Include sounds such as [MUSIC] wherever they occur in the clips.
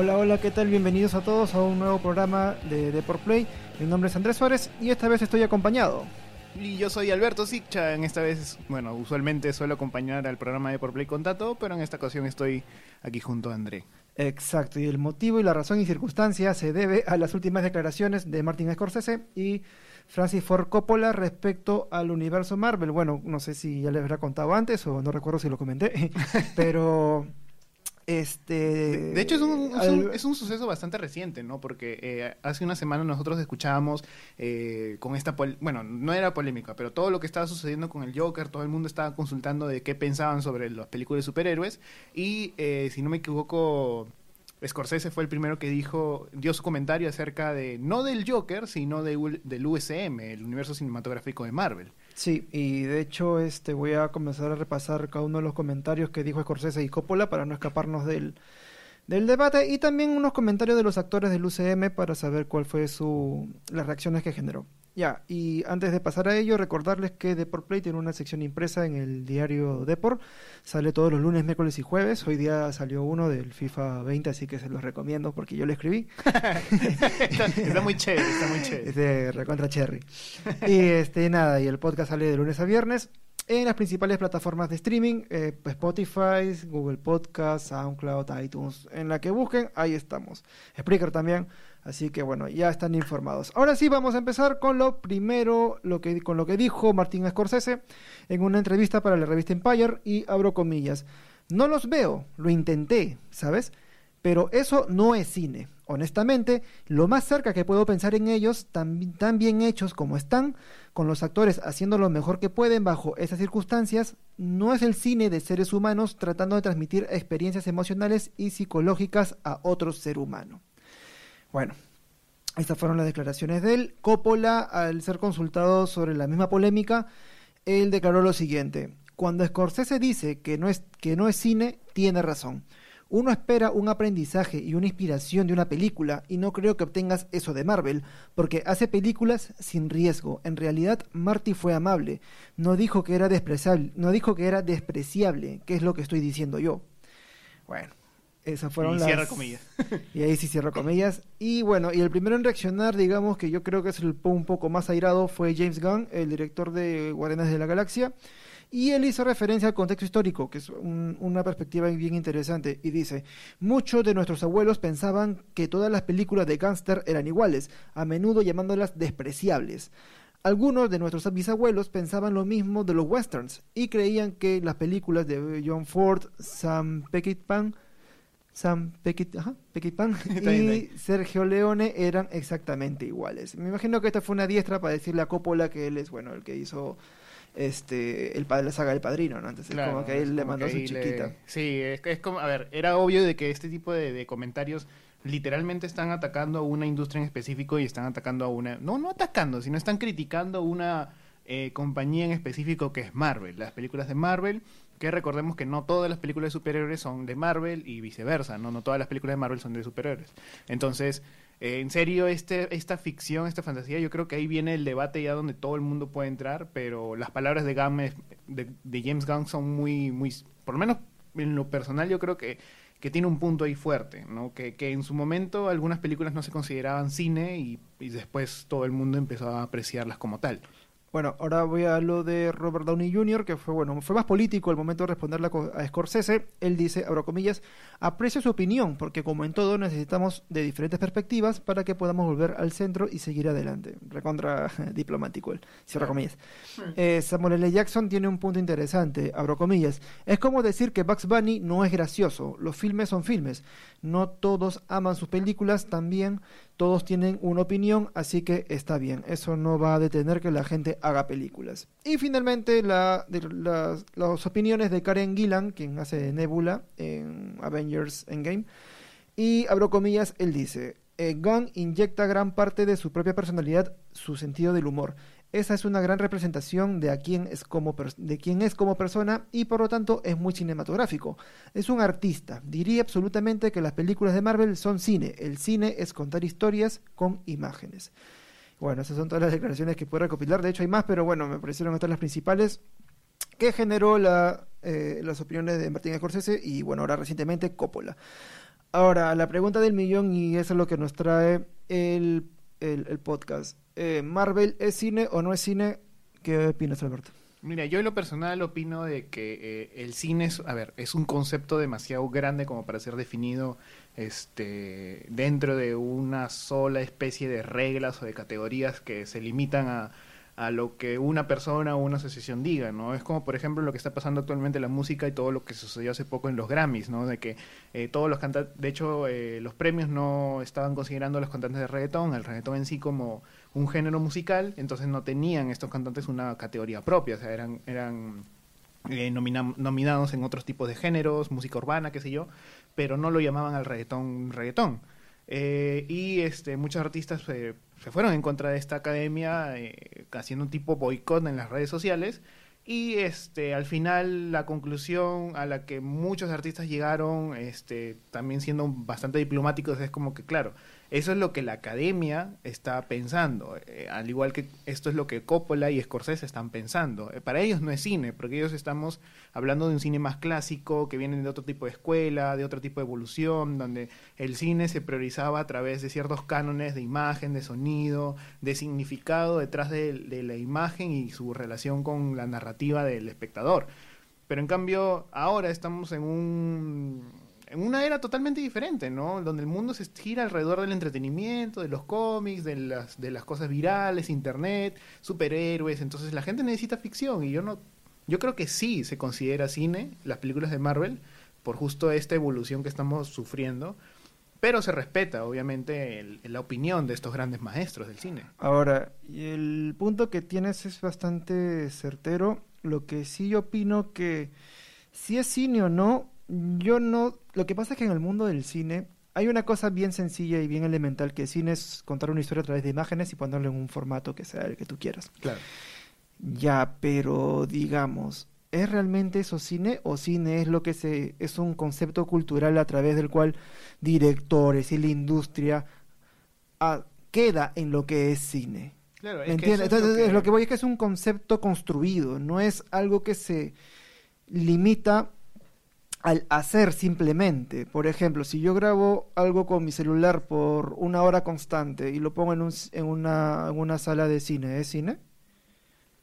Hola, hola, ¿qué tal? Bienvenidos a todos a un nuevo programa de Deport Play. Mi nombre es Andrés Suárez y esta vez estoy acompañado. Y yo soy Alberto Siccha, en esta vez, bueno, usualmente suelo acompañar al programa de Por Play con Tato, pero en esta ocasión estoy aquí junto a André. Exacto, y el motivo y la razón y circunstancia se debe a las últimas declaraciones de Martin Scorsese y Francis Ford Coppola respecto al universo Marvel. Bueno, no sé si ya les habrá contado antes o no recuerdo si lo comenté, [LAUGHS] pero este, de, hecho, es un, es, un, suceso bastante reciente, ¿no? Porque eh, hace una semana nosotros escuchábamos eh, con esta. Bueno, no era polémica, pero todo lo que estaba sucediendo con el Joker, todo el mundo estaba consultando de qué pensaban sobre las películas de superhéroes. Y eh, si no me equivoco, Scorsese fue el primero que dijo, dio su comentario acerca de, no del Joker, sino de, del USM, el universo cinematográfico de Marvel. Sí, y de hecho este voy a comenzar a repasar cada uno de los comentarios que dijo Scorsese y Coppola para no escaparnos del, del debate y también unos comentarios de los actores del UCM para saber cuál fue su las reacciones que generó. Ya, y antes de pasar a ello, recordarles que Deport Play tiene una sección impresa en el diario Deport. Sale todos los lunes, miércoles y jueves. Hoy día salió uno del FIFA 20, así que se los recomiendo porque yo lo escribí. [LAUGHS] [LAUGHS] está, muy chévere, está muy chévere. Es de recontra cherry. Y este, nada, y el podcast sale de lunes a viernes en las principales plataformas de streaming, eh, Spotify, Google Podcast, SoundCloud, iTunes, en la que busquen, ahí estamos. Spreaker también. Así que bueno, ya están informados. Ahora sí vamos a empezar con lo primero, lo que, con lo que dijo Martín Scorsese en una entrevista para la revista Empire y abro comillas. No los veo, lo intenté, ¿sabes? Pero eso no es cine. Honestamente, lo más cerca que puedo pensar en ellos, tan, bien hechos como están, con los actores haciendo lo mejor que pueden bajo esas circunstancias, no es el cine de seres humanos tratando de transmitir experiencias emocionales y psicológicas a otro ser humano. Bueno, estas fueron las declaraciones de él. Coppola, al ser consultado sobre la misma polémica, él declaró lo siguiente. Cuando Scorsese dice que no es, que no es cine, tiene razón. Uno espera un aprendizaje y una inspiración de una película y no creo que obtengas eso de Marvel, porque hace películas sin riesgo. En realidad, Marty fue amable. No dijo que era despreciable, no dijo que era despreciable, que es lo que estoy diciendo yo. Bueno, esas fueron y cierra comillas. [LAUGHS] y ahí sí cierro comillas. Y bueno, y el primero en reaccionar, digamos que yo creo que es el un poco más airado, fue James Gunn, el director de Guardianes de la Galaxia. Y él hizo referencia al contexto histórico, que es una perspectiva bien interesante, y dice, muchos de nuestros abuelos pensaban que todas las películas de gángster eran iguales, a menudo llamándolas despreciables. Algunos de nuestros bisabuelos pensaban lo mismo de los westerns y creían que las películas de John Ford, Sam Peckinpah, Sam Peckinpah [LAUGHS] y Sergio Leone eran exactamente iguales. Me imagino que esta fue una diestra para decirle a Coppola que él es bueno el que hizo este el padre la saga del padrino, ¿no? Entonces como que él le mandó su chiquita. Sí, es, como, a ver, era obvio de que este tipo de, comentarios literalmente están atacando a una industria en específico y están atacando a una, no, no atacando, sino están criticando una eh, compañía en específico que es Marvel, las películas de Marvel, que recordemos que no todas las películas de superhéroes son de Marvel y viceversa, no, no todas las películas de Marvel son de superhéroes. Entonces, en serio, este, esta ficción, esta fantasía, yo creo que ahí viene el debate ya donde todo el mundo puede entrar, pero las palabras de, de, James Gunn son muy, muy, por lo menos en lo personal yo creo que, que tiene un punto ahí fuerte, ¿no? Que, que en su momento algunas películas no se consideraban cine y, y después todo el mundo empezó a apreciarlas como tal. Bueno, ahora voy a lo de Robert Downey Jr., que fue bueno, fue más político al momento de responderle a Scorsese. Él dice, abro comillas, aprecio su opinión, porque como en todo necesitamos de diferentes perspectivas para que podamos volver al centro y seguir adelante. Recontra [LAUGHS] diplomático él, cierro comillas. Eh, Samuel L. Jackson tiene un punto interesante, abro comillas. Es como decir que Bugs Bunny no es gracioso, los filmes son filmes. No todos aman sus películas, también todos tienen una opinión, así que está bien. Eso no va a detener que la gente haga películas. Y finalmente, la, las opiniones de Karen Gillan, quien hace Nebula en Avengers Endgame. Y abro comillas, él dice: eh, Gunn inyecta gran parte de su propia personalidad, su sentido del humor. Esa es una gran representación de, a quién es como de quién es como persona y por lo tanto es muy cinematográfico. Es un artista. Diría absolutamente que las películas de Marvel son cine. El cine es contar historias con imágenes. Bueno, esas son todas las declaraciones que puedo recopilar. De hecho hay más, pero bueno, me parecieron estas las principales que generó eh, las opiniones de Martín Scorsese y bueno, ahora recientemente Coppola. Ahora, la pregunta del millón, y eso es lo que nos trae el, el podcast. Eh, ¿Marvel es cine o no es cine? ¿Qué opinas, Alberto? Mira, yo en lo personal opino de que eh, el cine es, a ver, es un concepto demasiado grande como para ser definido este, dentro de una sola especie de reglas o de categorías que se limitan a, a lo que una persona o una asociación diga, ¿no? Es como, por ejemplo, lo que está pasando actualmente en la música y todo lo que sucedió hace poco en los Grammys, ¿no? De que eh, todos los cantantes, de hecho, eh, los premios no estaban considerando a los cantantes de reggaetón, el reggaetón en sí como un género musical, entonces no tenían estos cantantes una categoría propia, o sea, eran, eran eh, nomina- nominados en otros tipos de géneros, música urbana, qué sé yo, pero no lo llamaban al reggaetón reggaetón. Eh, y este, muchos artistas se fueron en contra de esta academia, eh, haciendo un tipo boicot en las redes sociales. Y este, al final la conclusión a la que muchos artistas llegaron, este, también siendo bastante diplomáticos, es como que, claro, eso es lo que la academia está pensando, eh, al igual que esto es lo que Coppola y Scorsese están pensando. Eh, para ellos no es cine, porque ellos estamos hablando de un cine más clásico, que viene de otro tipo de escuela, de otro tipo de evolución, donde el cine se priorizaba a través de ciertos cánones de imagen, de sonido, de significado detrás de, de la imagen y su relación con la narrativa del espectador. Pero en cambio, ahora estamos en un en una era totalmente diferente, ¿no? Donde el mundo se gira alrededor del entretenimiento, de los cómics, de las, de las cosas virales, internet, superhéroes. Entonces la gente necesita ficción y yo no, yo creo que sí se considera cine las películas de Marvel por justo esta evolución que estamos sufriendo. Pero se respeta, obviamente, el- la opinión de estos grandes maestros del cine. Ahora, y el punto que tienes es bastante certero. Lo que sí yo opino que si es cine o no, yo no. Lo que pasa es que en el mundo del cine hay una cosa bien sencilla y bien elemental que cine es contar una historia a través de imágenes y ponerlo en un formato que sea el que tú quieras. Claro. Ya, pero digamos, ¿es realmente eso cine o cine es lo que se es un concepto cultural a través del cual directores y la industria ah, queda en lo que es cine? Claro, ¿Me es que entiendes? eso es Entonces, lo que... voy es que es un concepto construido, no es algo que se limita al hacer simplemente. Por ejemplo, si yo grabo algo con mi celular por una hora constante y lo pongo en, un, en, una, en una sala de cine, ¿es cine?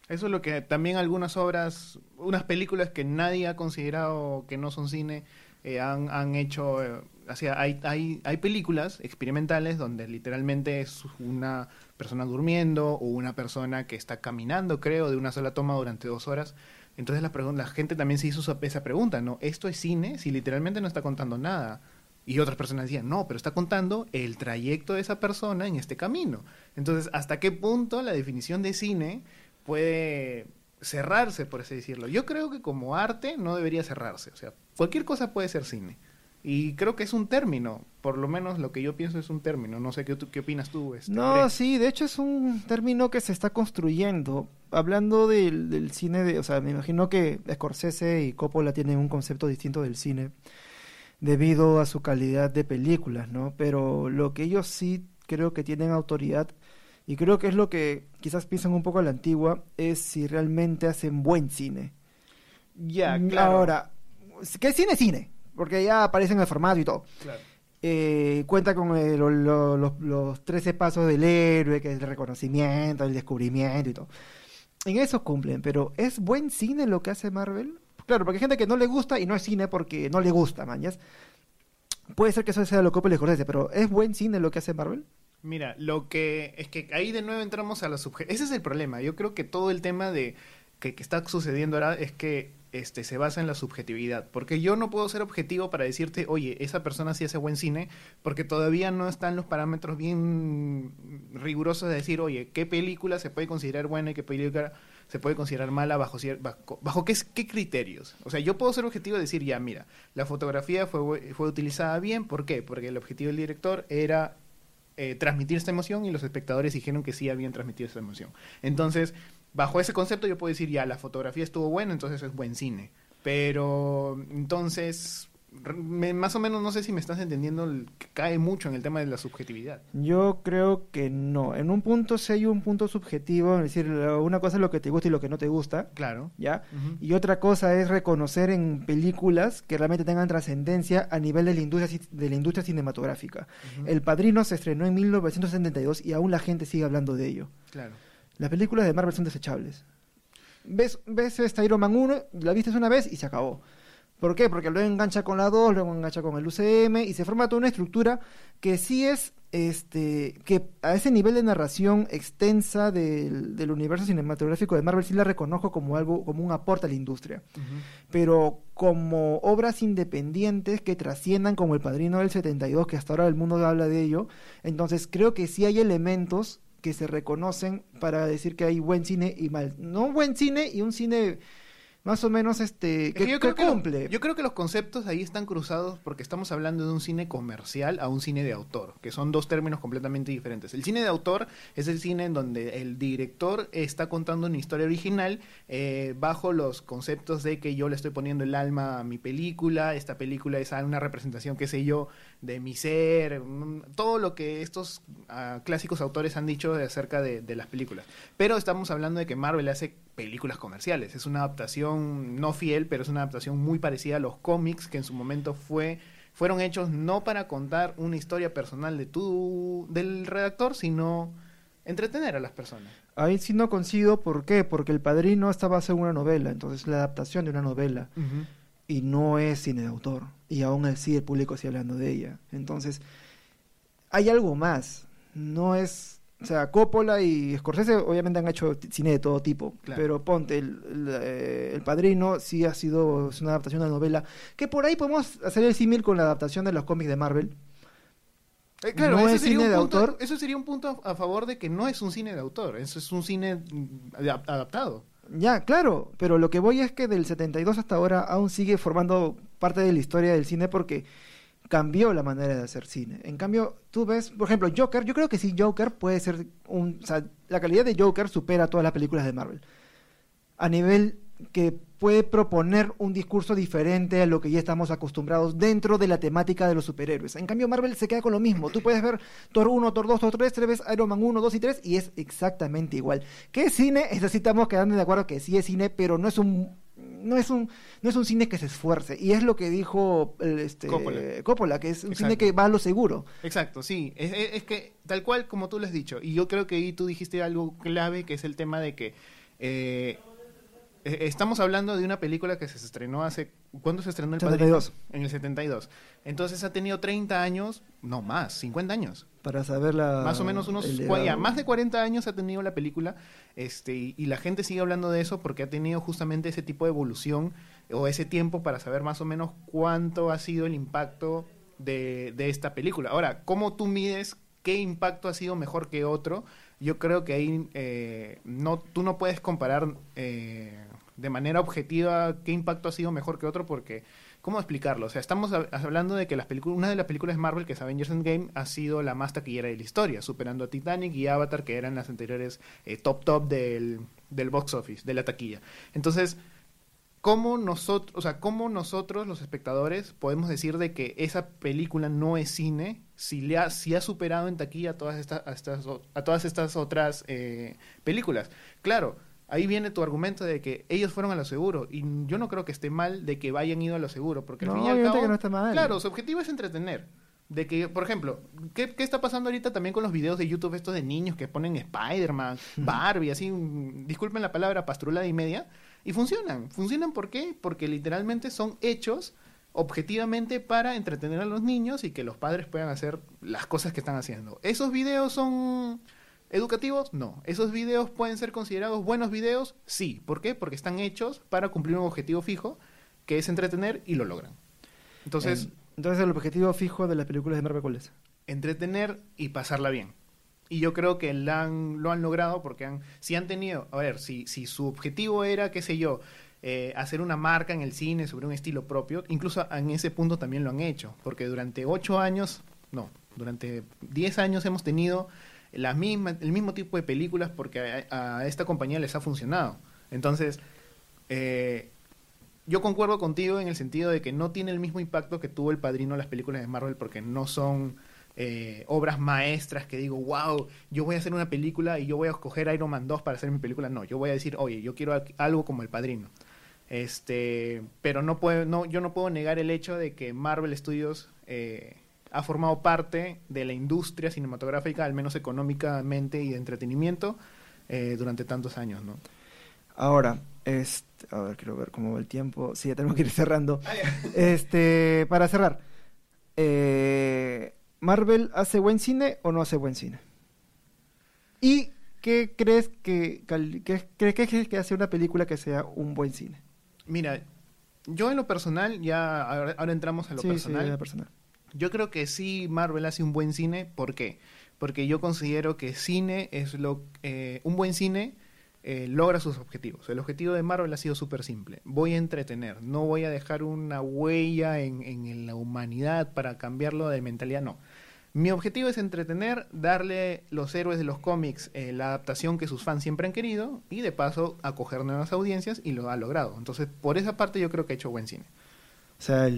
Eso es lo que también algunas obras, unas películas que nadie ha considerado que no son cine, eh, han, han hecho, eh, o sea, hay, hay, hay películas experimentales donde literalmente es una persona durmiendo o una persona que está caminando, creo, de una sola toma durante dos horas. Entonces la, la gente también se hizo esa pregunta, ¿no? ¿Esto es cine? Si literalmente no está contando nada. Y otras personas decían, no, pero está contando el trayecto de esa persona en este camino. Entonces, ¿hasta qué punto la definición de cine puede cerrarse, por así decirlo? Yo creo que como arte no debería cerrarse. O sea, cualquier cosa puede ser cine. Y creo que es un término, por lo menos lo que yo pienso es un término. No sé qué, tú- qué opinas tú. Este, No, Greg? sí, de hecho es un término que se está construyendo. Hablando del, del cine, de, o sea, me imagino que Scorsese y Coppola tienen un concepto distinto del cine debido a su calidad de películas, ¿no? Pero lo que ellos sí creo que tienen autoridad y creo que es lo que quizás piensan un poco a la antigua es si realmente hacen buen cine. Ya, claro. Ahora, ¿qué cine es cine? Porque ya aparece en el formato y todo Claro. eh, cuenta con eh, lo- lo- los, los 13 pasos del héroe, que es el reconocimiento, el descubrimiento y todo. En eso cumplen, pero ¿es buen cine lo que hace Marvel? Claro, porque hay gente que no le gusta y no es cine porque no le gusta, mañas. Puede ser que eso sea lo que le Scorsese, pero ¿es buen cine lo que hace Marvel? Mira, lo que es que ahí de nuevo entramos a la subjetividad. Ese es el problema. Yo creo que todo el tema de que, que está sucediendo ahora es que este se basa en la subjetividad. Porque yo no puedo ser objetivo para decirte, oye, esa persona sí hace buen cine, porque todavía no están los parámetros bien rigurosos de decir, oye, qué película se puede considerar buena y qué película se puede considerar mala bajo bajo, qué, criterios. O sea, yo puedo ser objetivo y decir, ya, mira, la fotografía fue, fue utilizada bien, ¿por qué? Porque el objetivo del director era eh, transmitir esta emoción y los espectadores dijeron que sí habían transmitido esta emoción. Entonces, bajo ese concepto yo puedo decir, ya, la fotografía estuvo buena, entonces es buen cine. Pero entonces, me- más o menos no sé si me estás entendiendo, el- que cae mucho en el tema de la subjetividad. Yo creo que no. En un punto sí hay un punto subjetivo, es decir, una cosa es lo que te gusta y lo que no te gusta, Claro. ¿ya? Y otra cosa es reconocer en películas que realmente tengan trascendencia a nivel de la industria, de la industria cinematográfica. El Padrino se estrenó en 1972 y aún la gente sigue hablando de ello. Claro. Las películas de Marvel son desechables. Ves, ves esta Iron Man 1, la viste una vez y se acabó. ¿Por qué? Porque luego engancha con la 2, luego engancha con el UCM y se forma toda una estructura que sí es, este, que a ese nivel de narración extensa del, del universo cinematográfico de Marvel sí la reconozco como algo, como un aporte a la industria. Pero como obras independientes que trasciendan como El Padrino del 72, que hasta ahora el mundo habla de ello, entonces creo que sí hay elementos que se reconocen para decir que hay buen cine y mal. No buen cine y un cine más o menos este que, yo creo que lo- cumple. yo creo que los conceptos ahí están cruzados porque estamos hablando de un cine comercial a un cine de autor, que son dos términos completamente diferentes. El cine de autor es el cine en donde el director está contando una historia original eh, bajo los conceptos de que yo le estoy poniendo el alma a mi película, esta película es una representación, qué sé yo, de mi ser, mm, todo lo que estos ah, clásicos autores han dicho de acerca de, de las películas. Pero estamos hablando de que Marvel hace películas comerciales. Es una adaptación no fiel, pero es una adaptación muy parecida a los cómics que en su momento fue fueron hechos no para contar una historia personal de tu del redactor, sino entretener a las personas. Ahí sí no coincido, ¿por qué? Porque El Padrino está basado en una novela, entonces la adaptación de una novela y no es cine de autor. Y aún así el público sigue hablando de ella. Entonces, hay algo más. No es. O sea, Coppola y Scorsese obviamente han hecho cine de todo tipo. Claro. Pero ponte, el, el, eh, El Padrino sí ha sido es una adaptación de una novela. Que por ahí podemos hacer el símil con la adaptación de los cómics de Marvel. Eh, claro, ¿No es cine de punto- autor? Eso sería un punto a favor de que no es un cine de autor, eso es un cine adap- adaptado. Ya, claro, pero lo que voy es que del 72 hasta ahora aún sigue formando parte de la historia del cine porque cambió la manera de hacer cine. En cambio, tú ves, por ejemplo, Joker, yo creo que sí, Joker puede ser un... O sea, la calidad de Joker supera todas las películas de Marvel. A nivel que puede proponer un discurso diferente a lo que ya estamos acostumbrados dentro de la temática de los superhéroes. En cambio, Marvel se queda con lo mismo. Tú puedes ver Thor 1, Thor 2, Thor 3, 3 ves Iron Man 1, 2 y 3 y es exactamente igual. ¿Qué es cine? Es así, estamos quedando de acuerdo que sí es cine, pero no es un no es un no es un cine que se esfuerce y es lo que dijo el, este Coppola. Coppola, que es un cine que va a lo seguro. Exacto, sí. Es, es- es que tal cual como tú lo has dicho. Y yo creo que ahí tú dijiste algo clave, que es el tema de que eh, eh, estamos hablando de una película que se estrenó hace... ¿Cuándo se estrenó el Padrino? 72. En el 72. Entonces ha tenido 30 años, no más, 50 años. Para saber la más o menos unos ya, más de 40 años ha tenido la película este y, y la gente sigue hablando de eso porque ha tenido justamente ese tipo de evolución o ese tiempo para saber más o menos cuánto ha sido el impacto de, de esta película. Ahora, ¿cómo tú mides qué impacto ha sido mejor que otro? Yo creo que ahí eh, no, tú no puedes comparar eh, de manera objetiva qué impacto ha sido mejor que otro porque ¿Cómo explicarlo? O sea, estamos hab- hablando de que las una de las películas de Marvel, que es Avengers Endgame, ha sido la más taquillera de la historia, superando a Titanic y Avatar, que eran las anteriores eh, top top del, del box office, de la taquilla. Entonces, ¿cómo nosotros, o sea, cómo nosotros, los espectadores, podemos decir de que esa película no es cine si, le ha, si ha superado en taquilla a todas estas, a estas, a todas estas otras eh, películas? Claro, ahí viene tu argumento de que ellos fueron a lo seguro y yo no creo que esté mal de que vayan ido a lo seguro porque al No, fin y al cabo que no está mal. claro su objetivo es entretener de que por ejemplo ¿qué, qué está pasando ahorita también con los videos de YouTube estos de niños que ponen Spider-Man [LAUGHS] Barbie así disculpen la palabra pastrulada y media y funcionan funcionan ¿por qué? porque literalmente son hechos objetivamente para entretener a los niños y que los padres puedan hacer las cosas que están haciendo esos videos son ¿Educativos? No. ¿Esos videos pueden ser considerados buenos videos? Sí. ¿Por qué? Porque están hechos para cumplir un objetivo fijo, que es entretener, y lo logran. Entonces, En- entonces el objetivo fijo de las películas de Marvel ¿cuál es? entretener y pasarla bien. Y yo creo que la han- lo han logrado porque han, si han tenido, a ver, si, si su objetivo era, qué sé yo, eh, hacer una marca en el cine sobre un estilo propio, incluso en ese punto también lo han hecho, porque durante ocho años, no, durante diez años hemos tenido la misma, el mismo tipo de películas porque a, a esta compañía les ha funcionado. Entonces, eh, yo concuerdo contigo en el sentido de que no tiene el mismo impacto que tuvo El Padrino las películas de Marvel porque no son eh, obras maestras que digo, wow, yo voy a hacer una película y yo voy a escoger Iron Man 2 para hacer mi película. No, yo voy a decir, oye, yo quiero algo como El Padrino. Este, pero no puedo, no, yo no puedo negar el hecho de que Marvel Studios eh, ha formado parte de la industria cinematográfica, al menos económicamente y de entretenimiento, eh, durante tantos años, ¿no? Ahora, este, a ver, quiero ver cómo va el tiempo. Sí, ya tenemos que ir cerrando. [LAUGHS] este, para cerrar, eh, ¿Marvel hace buen cine o no hace buen cine? ¿Y qué crees que, qué, crees que hace una película que sea un buen cine? Mira, yo en lo personal, ya ahora, entramos en lo personal. personal. Yo creo que sí Marvel hace un buen cine. ¿Por qué? Porque yo considero que cine es lo eh, un buen cine eh, logra sus objetivos. El objetivo de Marvel ha sido súper simple. Voy a entretener, no voy a dejar una huella en, la humanidad para cambiarlo de mentalidad, no. Mi objetivo es entretener, darle los héroes de los cómics eh, la adaptación que sus fans siempre han querido y de paso acoger nuevas audiencias y lo ha logrado. Entonces, por esa parte yo creo que ha hecho buen cine. O sea,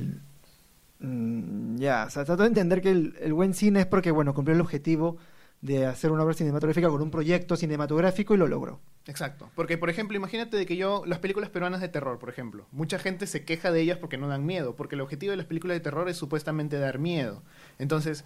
mm, ya, o sea, trato de entender que el, buen cine es porque, bueno, cumplió el objetivo de hacer una obra cinematográfica con un proyecto cinematográfico y lo logró. Exacto. Porque, por ejemplo, imagínate de que yo, las películas peruanas de terror, por ejemplo, mucha gente se queja de ellas porque no dan miedo, porque el objetivo de las películas de terror es supuestamente dar miedo. Entonces,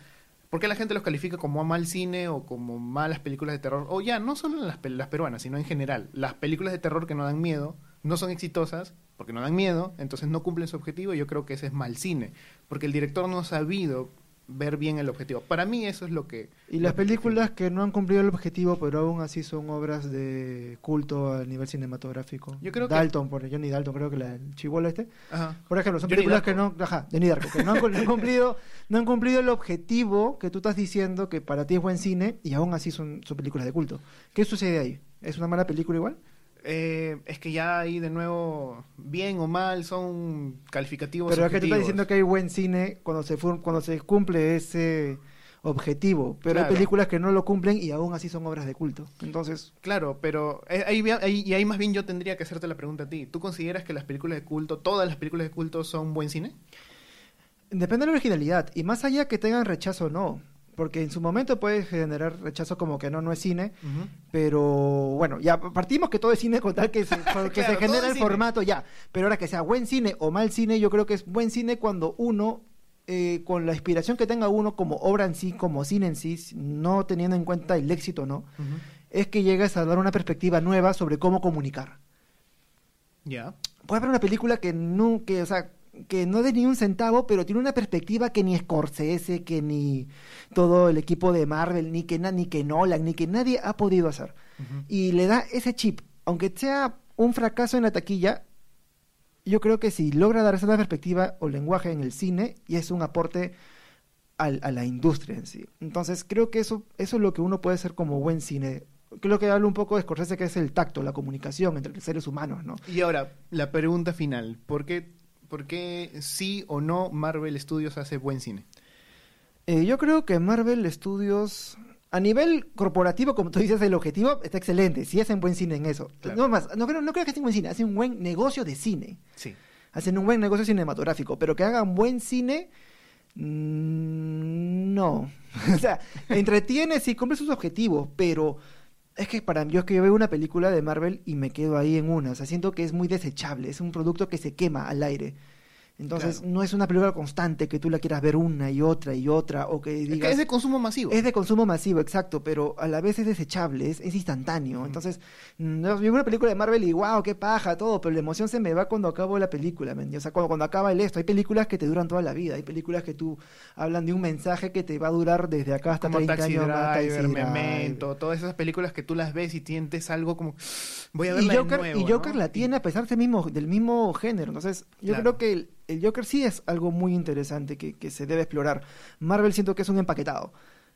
¿Por qué la gente los califica como mal cine o como malas películas de terror? O ya, no solo las, las peruanas, sino en general. Las películas de terror que no dan miedo no son exitosas porque no dan miedo, entonces no cumplen su objetivo y yo creo que ese es mal cine. Porque el director no ha sabido ver bien el objetivo. Para mí eso es lo que... Y las películas que no han cumplido el objetivo, pero aún así son obras de culto a nivel cinematográfico. Yo creo Dalton, por Johnny Dalton, creo que la chivola este. Por ejemplo, son películas que no... Ajá, Johnny Darko, que no han, cumplido, no han cumplido el objetivo que tú estás diciendo que para ti es buen cine y aún así son, son películas de culto. ¿Qué sucede ahí? ¿Es una mala película igual? Eh, es que ya ahí de nuevo, bien o mal, son calificativos. Pero es que tú estás diciendo que hay buen cine cuando se, cuando se cumple ese objetivo, pero hay películas que no lo cumplen y aún así son obras de culto. Entonces, claro, pero eh, ahí, ahí, y ahí más bien yo tendría que hacerte la pregunta a ti. ¿Tú consideras que las películas de culto, todas las películas de culto son buen cine? Depende de la originalidad y más allá que tengan rechazo o no porque en su momento puede generar rechazo como que no, no es cine, pero bueno, ya partimos que todo es cine con tal que se, [LAUGHS] que se genera el formato ya, pero ahora que sea buen cine o mal cine, yo creo que es buen cine cuando uno, eh, con la inspiración que tenga uno como obra en sí, como cine en sí, no teniendo en cuenta el éxito no, es que llegas a dar una perspectiva nueva sobre cómo comunicar. Ya. Puede haber una película que que, o sea, que no de ni un centavo, pero tiene una perspectiva que ni Scorsese, que ni todo el equipo de Marvel, ni que, ni que Nolan, ni que nadie ha podido hacer. Y le da ese chip, aunque sea un fracaso en la taquilla, yo creo que si logra dar esa perspectiva o lenguaje en el cine, y es un aporte al, a la industria en sí. Entonces creo que eso, eso es lo que uno puede hacer como buen cine creo que hablo un poco de Scorsese, que es el tacto, la comunicación entre los seres humanos, ¿no? Y ahora, la pregunta final, ¿por qué ¿por qué sí o no Marvel Studios hace buen cine? Eh, yo creo que Marvel Studios, a nivel corporativo, como tú dices, el objetivo está excelente. Sí hacen buen cine en eso. No más, no creo, no creo que hacen buen cine, hacen un buen negocio de cine. Sí. Hacen un buen negocio cinematográfico, pero que hagan buen cine, mm, no. [LAUGHS] o sea, entretiene, sí, cumple sus objetivos, pero es que para yo es que yo veo una película de Marvel y me quedo ahí en una. O sea, siento que es muy desechable. Es un producto que se quema al aire. Entonces, no es una película constante que tú la quieras ver una y otra y otra, o que digas... Es, de consumo masivo. Es de consumo masivo, exacto, pero a la vez es desechable, es, instantáneo. Entonces, mm, yo veo una película de Marvel y wow, qué paja, todo, pero la emoción se me va cuando acabo la película, O sea, cuando, cuando acaba el esto. Hay películas que te duran toda la vida, hay películas que tú hablan de un mensaje que te va a durar desde acá hasta como 30 Taxi años. Driver, Memento, todas esas películas que tú las ves y sientes algo como... Voy a verla y Joker, Y Joker la tiene a pesar de mismo, del mismo género. Entonces, yo creo que... El, el Joker sí es algo muy interesante que, que, se debe explorar. Marvel siento que es un empaquetado,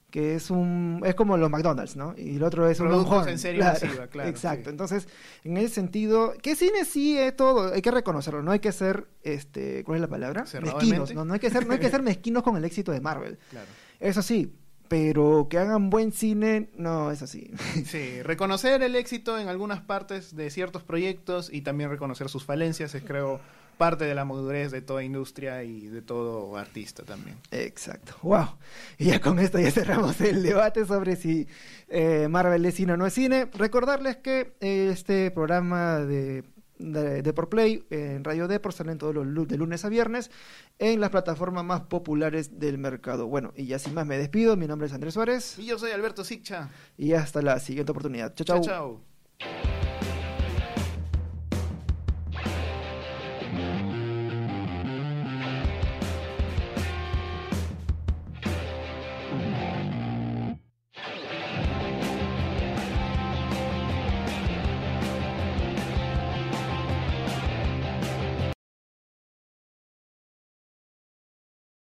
que es un es como los McDonald's, ¿no? Y el otro es un Productos en serie claro, claro. Exacto. Entonces, en ese sentido, que cine sí es todo, hay que reconocerlo, no hay que ser este, ¿cuál es la palabra? Mezquinos, ¿no? no hay que ser no hay que ser [LAUGHS] mezquinos con el éxito de Marvel. Claro. Eso sí, pero que hagan buen cine, no es así. [LAUGHS] Sí, reconocer el éxito en algunas partes de ciertos proyectos y también reconocer sus falencias es creo parte de la madurez de toda industria y de todo artista también. Exacto. Wow. Y ya con esto ya cerramos el debate sobre si eh, Marvel es cine o no es cine. Recordarles que eh, este programa de de, de por Play en Radio Depor salen todos los de lunes a viernes en las plataformas más populares del mercado. Bueno, y ya sin más me despido. Mi nombre es Andrés Suárez Y yo soy Alberto Siccha. y hasta la siguiente oportunidad. Chao, chao. Chao, chao.